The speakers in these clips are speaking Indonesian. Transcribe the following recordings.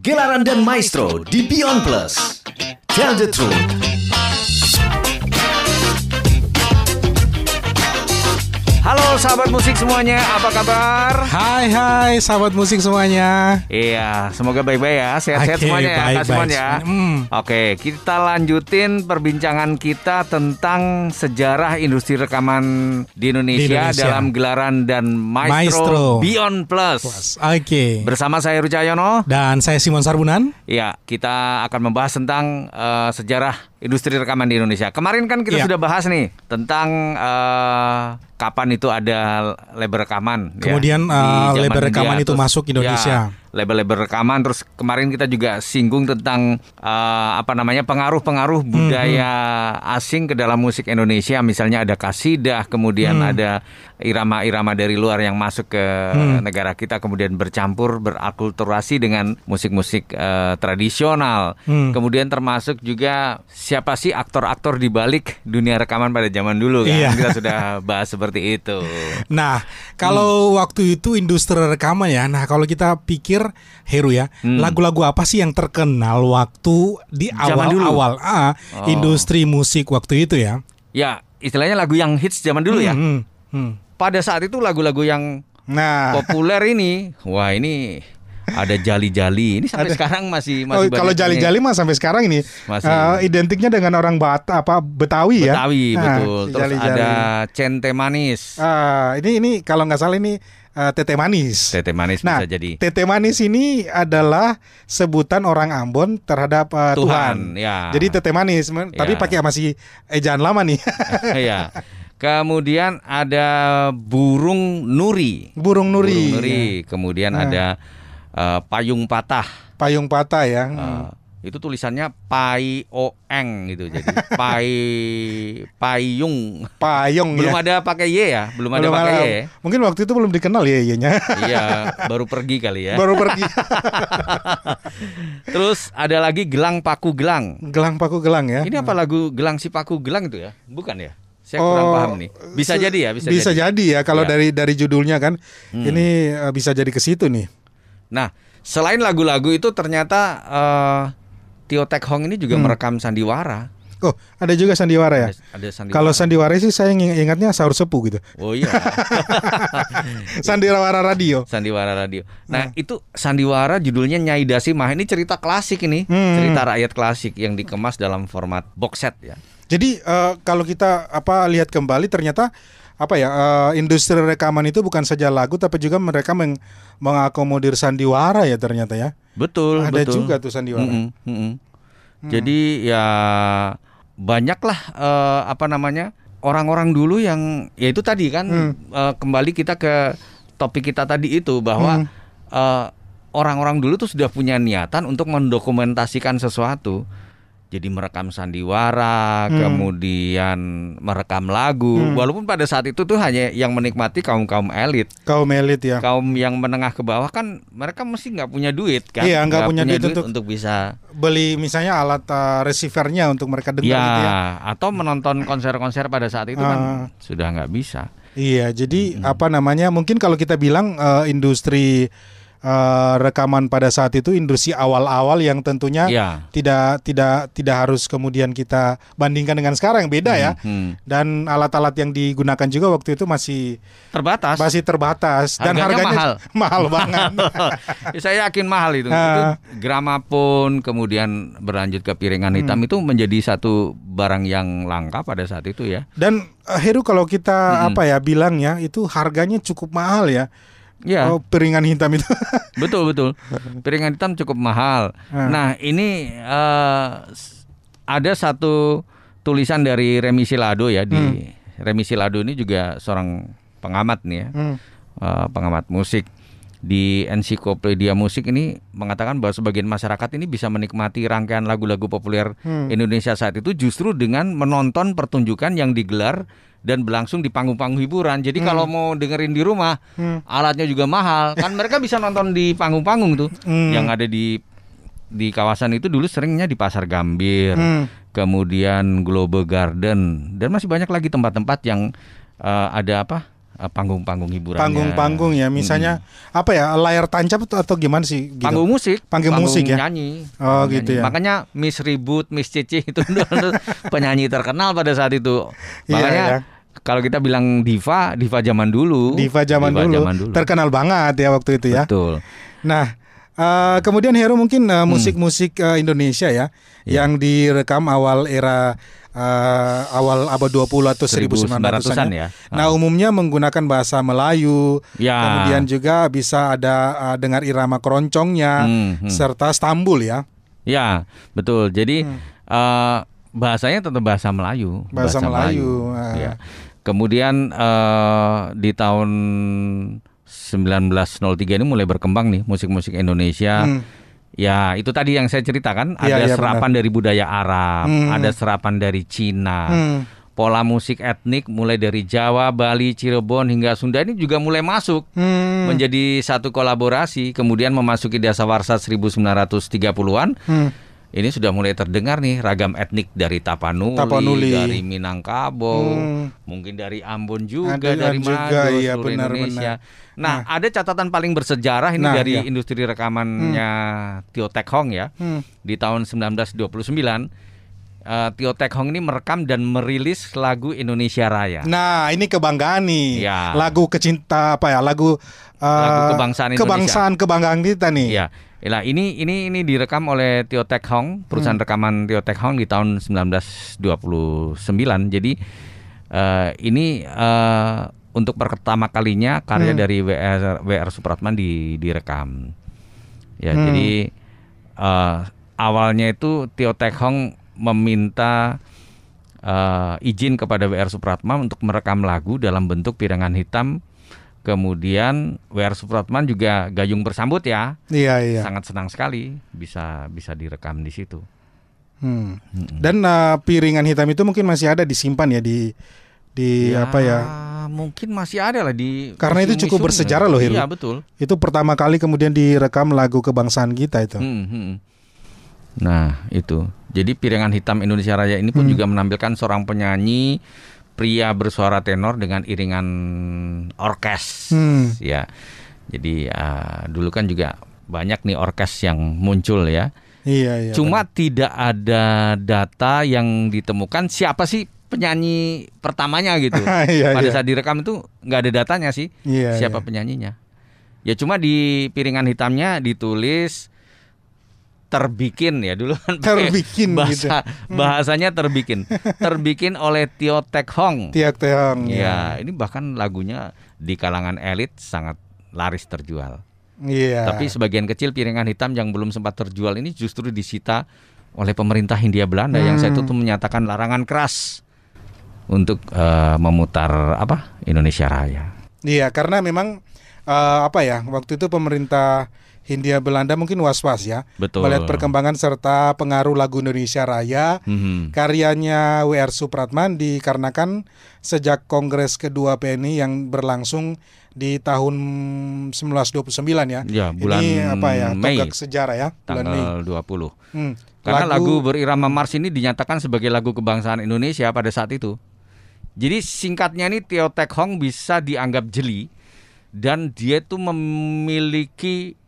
Gelaran dan Maestro di Beyond Plus. Tell the truth. Halo sahabat musik semuanya, apa kabar? Hai hai sahabat musik semuanya. Iya, semoga baik-baik ya, sehat-sehat Oke, semuanya ya, baik, baik ya. semuanya. Hmm. Oke, kita lanjutin perbincangan kita tentang sejarah industri rekaman di Indonesia, Di Indonesia. dalam gelaran dan maestro, Maestro. Beyond Plus. Oke. Bersama saya Rucayono. Dan saya Simon Sarbunan. Ya, kita akan membahas tentang eh, sejarah industri rekaman di Indonesia. Kemarin kan kita Iya. sudah bahas nih tentang eh, kapan itu ada label rekaman. ya, Kemudian, di eh, zaman label India. rekaman itu Terus, masuk Indonesia. ya, label-label rekaman. Terus kemarin kita juga singgung tentang eh, apa namanya pengaruh-pengaruh Hmm, budaya asing ke dalam musik Indonesia. Misalnya ada kasidah, kemudian Hmm. ada irama-irama dari luar yang masuk ke Hmm. negara kita, kemudian bercampur berakulturasi dengan musik-musik eh, tradisional. Hmm. Kemudian termasuk juga siapa sih aktor-aktor di balik dunia rekaman pada zaman dulu kan? Iya. Kita sudah bahas seperti itu. Nah, kalau Hmm. waktu itu industri rekaman ya. Nah, kalau kita pikir Heru ya, Hmm. lagu-lagu apa sih yang terkenal waktu di awal-awal ah, Oh. industri musik waktu itu ya? Ya, istilahnya lagu yang hits zaman dulu ya. Hmm, hmm. pada saat itu lagu-lagu yang Nah, populer ini, wah ini ada jali-jali. Ini sampai Ada. sekarang masih oh, masih kalau banyak jali-jali mah sampai sekarang ini Masih. eh, identiknya dengan orang Bat apa Betawi nih. ya. Betawi Nah, betul. si Terus jali-jali. ada cente manis. Ah, ini ini kalau nggak salah ini eh, tete manis. Tete manis Nah, bisa jadi tete manis ini adalah sebutan orang Ambon terhadap eh, Tuhan. Tuhan, ya. Jadi tete manis, men- tapi Ya. pakai masih ejaan lama nih. Iya. Kemudian ada burung nuri. Burung nuri. Burung nuri. Kemudian Ah. ada eh, payung patah. Payung patah ya. Eh, itu tulisannya pai oeng gitu. Jadi pai payung. Payung Belum ya. ada pakai y ya, belum ada Belum pakai ada- y. ya? Mungkin waktu itu belum dikenal ya iyanya. Iya, baru pergi kali ya. Baru pergi. Terus ada lagi gelang paku gelang. gelang paku gelang ya. Ini apa lagu gelang si paku gelang itu ya? Bukan ya? Saya kurang Oh, paham nih. Bisa jadi ya, bisa, Bisa jadi. jadi ya kalau Ya. dari dari judulnya kan. Hmm. Ini eh, bisa jadi ke situ nih. Nah, selain lagu-lagu itu ternyata eh, Tio Tek Hong ini juga Hmm. merekam sandiwara. Oh, ada juga sandiwara ya. Ada, ada sandiwara. Kalau sandiwara sih saya ing- ingatnya sahur sepuh gitu. Oh iya, Sandiwara radio. sandiwara radio. Nah, Hmm. itu sandiwara judulnya Nyai Dasimah. Ini cerita klasik ini, Hmm. cerita rakyat klasik yang dikemas dalam format box set ya. Jadi eh, kalau kita apa lihat kembali ternyata apa ya eh, industri rekaman itu bukan saja lagu tapi juga mereka meng- mengakomodir sandiwara ya ternyata ya. Betul, Ada betul. juga tuh sandiwara. Mm-mm, mm-mm. Jadi ya banyaklah eh, apa namanya orang-orang dulu yang ya itu tadi kan Hmm. eh, kembali kita ke topik kita tadi itu bahwa Hmm. eh, orang-orang dulu tuh sudah punya niatan untuk mendokumentasikan sesuatu. Jadi merekam sandiwara, Hmm. kemudian merekam lagu. Hmm. Walaupun pada saat itu tuh hanya yang menikmati kaum kaum elit Kaum elit ya. kaum yang menengah ke bawah kan mereka mesti nggak punya duit kan Iya, nggak punya duit untuk- untuk bisa Beli misalnya alat eh, receivernya untuk mereka dengar ya, gitu ya. atau menonton konser-konser pada saat itu Ah. kan sudah nggak bisa Iya, jadi apa namanya? Mungkin kalau kita bilang eh, industri eh, rekaman pada saat itu industri awal-awal yang tentunya ya tidak tidak tidak harus kemudian kita bandingkan dengan sekarang beda ya. Hmm. Dan alat-alat yang digunakan juga waktu itu masih terbatas masih terbatas dan Harganya harganya mahal banget. saya yakin mahal itu. itu Ah. gramafon kemudian berlanjut ke piringan hitam Hmm. itu menjadi satu barang yang langka pada saat itu ya Dan eh, Heru kalau kita Mm-mm. apa ya bilangnya itu harganya cukup mahal ya. Ya Oh, piringan hitam itu. Betul betul. Piringan hitam cukup mahal. Hmm. Nah ini s- ada satu tulisan dari Remi Silado ya di Hmm. Remi Silado ini juga seorang pengamat nih ya, Hmm. eh, pengamat musik di ensiklopedia musik ini mengatakan bahwa sebagian masyarakat ini bisa menikmati rangkaian lagu-lagu populer Hmm. Indonesia saat itu justru dengan menonton pertunjukan yang digelar dan berlangsung di panggung-panggung hiburan. Jadi kalau mau dengerin di rumah, Hmm. alatnya juga mahal. Kan mereka bisa nonton di panggung-panggung tuh Hmm. yang ada di di kawasan itu dulu seringnya di Pasar Gambir, Hmm. kemudian Global Garden dan masih banyak lagi tempat-tempat yang eh, ada apa? Eh, panggung-panggung hiburan. Panggung-panggung ya, misalnya apa ya layar tancap atau, gimana sih? Gitu? Panggung musik, Panggung musik ya? nyanyi. Oh, Panggung gitu ya. Makanya Miss Ribut, Miss Cici itu dulu penyanyi terkenal pada saat itu. Iya, Makanya iya. kalau kita bilang diva, diva zaman dulu. Diva zaman dulu, terkenal banget ya waktu itu ya. Betul. Nah, eh, kemudian Hero mungkin eh, musik-musik eh, Indonesia ya Iya. yang direkam awal era eh, awal abad 20 atau 1900-an 1900-an ya. Nah, umumnya menggunakan bahasa Melayu. Ya. Kemudian juga bisa ada eh, dengar irama keroncongnya Hmm, hmm. serta Stambul ya. Ya, betul. Jadi eh, bahasanya tetap bahasa Melayu. Hmm. Bahasa Melayu, ah. Ya. Kemudian eh, di tahun 1903 ini mulai berkembang nih musik-musik Indonesia. Hmm. Ya, itu tadi yang saya ceritakan Iya, ada iya, serapan dari budaya Arab, Hmm. ada serapan dari Cina. Hmm. Pola musik etnik mulai dari Jawa, Bali, Cirebon hingga Sunda ini juga mulai masuk Hmm. menjadi satu kolaborasi kemudian memasuki dasawarsa 1930-an Hmm. Ini sudah mulai terdengar nih ragam etnik dari Tapanuli, Tapanuli. dari Minangkabo, Hmm. mungkin dari Ambon juga, Ada dari juga, Manado, iya, seluruh benar, Indonesia. Nah, ada catatan paling bersejarah ini Nah, dari iya. industri rekamannya Tio Tek Hong ya. Hmm. Di tahun 1929 eh, Tio Tek Hong ini merekam dan merilis lagu Indonesia Raya. Nah, ini kebanggaan nih. Ya. Lagu kecinta apa ya? Lagu eh, Lagu kebangsaan Indonesia. Kebangsaan kebanggaan kita nih. Iya. Lah ini ini ini direkam oleh Tio Tek Hong, perusahaan rekaman Tio Tek Hong di tahun 1929. Jadi eh, ini eh, untuk pertama kalinya karya Hmm. dari WR WR Supratman di direkam. Ya, Hmm. jadi eh, awalnya itu Tio Tek Hong meminta eh, izin kepada WR Supratman untuk merekam lagu dalam bentuk piringan hitam. Kemudian WR Supratman juga gayung bersambut ya, Iya, iya. sangat senang sekali bisa bisa direkam di situ. Hmm. Dan eh, piringan hitam itu mungkin masih ada disimpan ya di di apa ya? Mungkin masih ada lah di Karena itu cukup ya. bersejarah loh, Heru. Iya betul. Itu pertama kali kemudian direkam lagu kebangsaan kita itu. Hmm, hmm. Nah itu. Jadi piringan hitam Indonesia Raya ini pun Hmm. juga menampilkan seorang penyanyi pria bersuara tenor dengan iringan orkes. Hmm. Ya. Jadi ah, dulu kan juga banyak nih orkes yang muncul ya. Iya, iya. Cuma tidak ada data yang ditemukan siapa sih penyanyi pertamanya gitu. Iya, Pada iya. saat direkam itu nggak ada datanya sih Iya, siapa iya. penyanyinya. Ya cuma di piringan hitamnya ditulis terbikin ya dulu kan Terbikin gitu. bahasa bahasanya terbikin terbikin oleh Tio Tek Hong. Tiak Teong. Ya, ini bahkan lagunya di kalangan elit sangat laris terjual. Iya. Tapi sebagian kecil piringan hitam yang belum sempat terjual ini justru disita oleh pemerintah Hindia Belanda yang saat itu Hmm. tuh menyatakan larangan keras untuk eh, memutar apa Indonesia Raya. Iya, karena memang eh, apa ya? Waktu itu pemerintah Hindia Belanda mungkin was-was ya Betul. melihat perkembangan serta pengaruh lagu Indonesia Raya. Mhm. Karyanya WR Supratman dikarenakan sejak Kongres kedua PNI yang berlangsung di tahun 1929 ya. Ya, bulan ini apa ya? Mei. Tonggak sejarah ya, bulan Mei. Tanggal 20. Hmm. Karena lagu, berirama Mars ini dinyatakan sebagai lagu kebangsaan Indonesia pada saat itu. Jadi singkatnya nih Tio Tek Hong bisa dianggap jeli dan dia tuh memiliki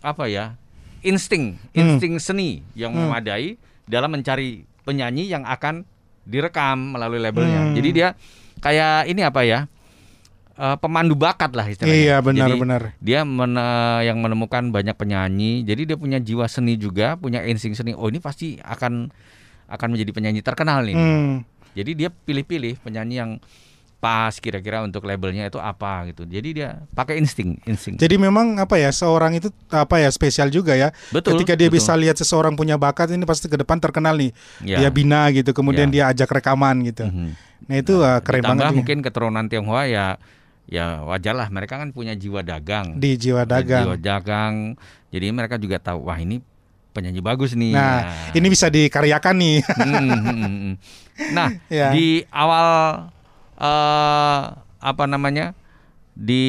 apa ya insting Hmm. insting seni yang Hmm. memadai dalam mencari penyanyi yang akan direkam melalui labelnya. Hmm. Jadi dia kayak ini apa ya eh, pemandu bakat lah istilahnya. Iya, Jadi benar-benar. dia mene- yang menemukan banyak penyanyi jadi dia punya jiwa seni juga punya insting seni oh ini pasti akan akan menjadi penyanyi terkenal nih Hmm. jadi dia pilih-pilih penyanyi yang pas kira-kira untuk labelnya itu apa gitu jadi dia pakai insting insting Jadi memang apa ya seorang itu apa ya spesial juga ya. betul Ketika dia betul. bisa lihat seseorang punya bakat ini pasti ke depan terkenal nih. Ya. Dia bina gitu, kemudian Ya. dia ajak rekaman gitu. Mhm. Nah itu uh, keren Ditambah banget mungkin keturunan Tionghoa ya ya wajar lah mereka kan punya jiwa dagang di jiwa dagang. jiwa dagang jadi mereka juga tahu wah ini penyanyi bagus nih Nah, ini bisa dikaryakan nih. Hmm, hmm, hmm, hmm. Nah, Ya. di awal eh, apa namanya? Di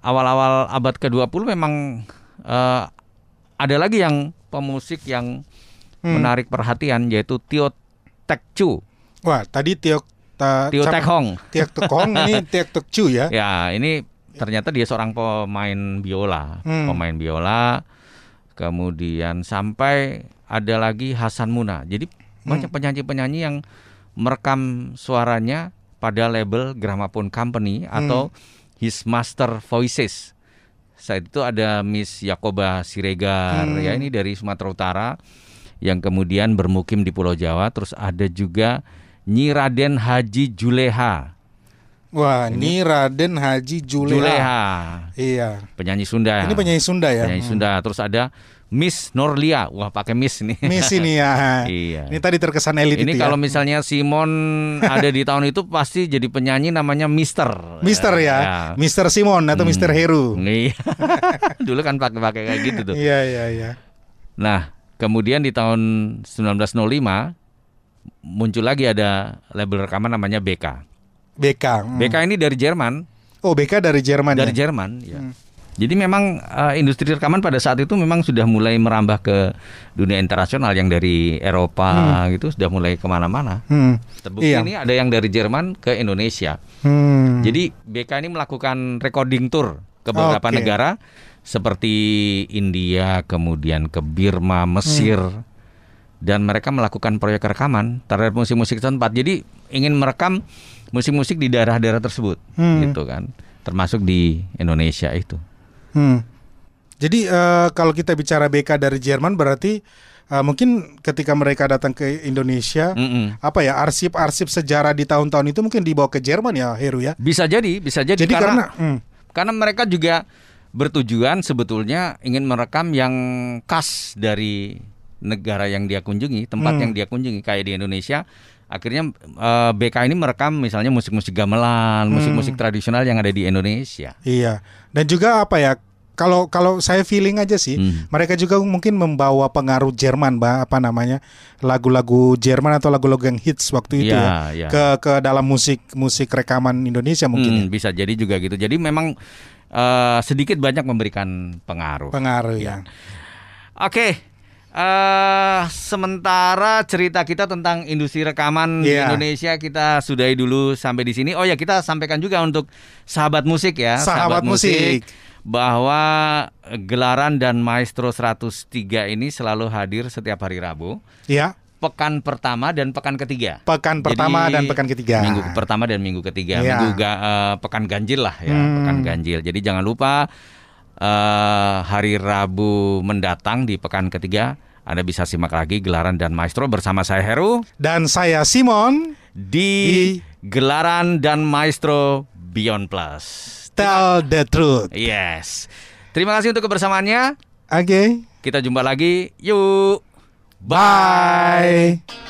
awal-awal abad ke-20 memang eh, ada lagi yang pemusik yang Hmm. menarik perhatian yaitu Tio Tek Chu. Wah, tadi Tio Ta- Tio Cap- Tek Hong. Tiak Tek Hong ini Tiak Tek Chu ya. Ya, ini ternyata dia seorang pemain biola, Hmm. pemain biola. Kemudian sampai ada lagi Hasan Muna. Jadi banyak penyanyi-penyanyi yang merekam suaranya pada label Gramophone Company atau His Master Voices. Saat itu ada Miss Yakoba Siregar Hmm. ya ini dari Sumatera Utara yang kemudian bermukim di Pulau Jawa. Terus ada juga Nyi Raden Haji Juleha. Wah, ini Raden Haji Juleha. Juleha, Iya. penyanyi Sunda. Ini penyanyi Sunda ya. Penyanyi Sunda. Terus ada Miss Norlia. Wah, pakai Miss nih. Miss ini ya. Iya. Ini tadi terkesan elit Ini itu kalau ya. misalnya Simon ada di tahun itu pasti jadi penyanyi namanya Mister. Mister ya. Mister Simon atau Hmm. Mister Heru. Iya. Dulu kan pakai-pakai kayak gitu tuh. Iya, iya, iya. Nah, kemudian di tahun 1905 muncul lagi ada label rekaman namanya BK. BK. hmm. BK ini dari Jerman, Oh, BK dari Jerman dari ya. Jerman ya. Jadi memang eh, industri rekaman pada saat itu memang sudah mulai merambah ke dunia internasional yang dari Eropa gitu sudah mulai ke mana-mana. Hmm. Terbukti Iya. ini ada yang dari Jerman ke Indonesia. Hmm. Jadi BK ini melakukan recording tour ke beberapa Oke. negara seperti India, kemudian ke Birma, Mesir. Hmm. Dan mereka melakukan proyek rekaman terhadap musik-musik setempat. Jadi ingin merekam musik-musik di daerah-daerah tersebut, Hmm. gitu kan. Termasuk di Indonesia itu. Hmm. Jadi eh, kalau kita bicara BK dari Jerman berarti eh, mungkin ketika mereka datang ke Indonesia Mm-mm. apa ya arsip-arsip sejarah di tahun-tahun itu mungkin dibawa ke Jerman ya Heru ya. Bisa jadi, bisa jadi, Jadi karena, karena hmm, karena mereka juga bertujuan sebetulnya ingin merekam yang khas dari negara yang dia kunjungi, tempat Hmm. yang dia kunjungi kayak di Indonesia. Akhirnya eh, BK ini merekam misalnya musik-musik gamelan, Hmm. musik-musik tradisional yang ada di Indonesia. iya. Dan juga apa ya kalau kalau saya feeling aja sih Hmm. mereka juga mungkin membawa pengaruh Jerman bah apa namanya lagu-lagu Jerman atau lagu-lagu yang hits waktu itu Iya, ya, iya. ke ke dalam musik musik rekaman Indonesia mungkin Hmm, bisa jadi juga gitu. Jadi memang eh, sedikit banyak memberikan pengaruh. ya. pengaruh Iya. ya. Oke, eh sementara cerita kita tentang industri rekaman di Iya. Indonesia kita sudahi dulu sampai di sini. Oh ya, kita sampaikan juga untuk sahabat musik ya, Sahabat musik. bahwa gelaran dan Maestro 103 ini selalu hadir setiap hari Rabu, Ya, pekan pertama dan pekan ketiga. pekan pertama Jadi, dan pekan ketiga. Minggu pertama dan minggu ketiga. Iya. Minggu ga- eh, pekan ganjil lah ya, Hmm. pekan ganjil. Jadi jangan lupa eh, hari Rabu mendatang di pekan ketiga Anda bisa simak lagi gelaran dan maestro bersama saya Heru Dan saya Simon di gelaran dan maestro Beyond Plus. Tell the truth. Yes. Terima kasih untuk kebersamaannya. Oke. Kita jumpa lagi. Yuk. Bye.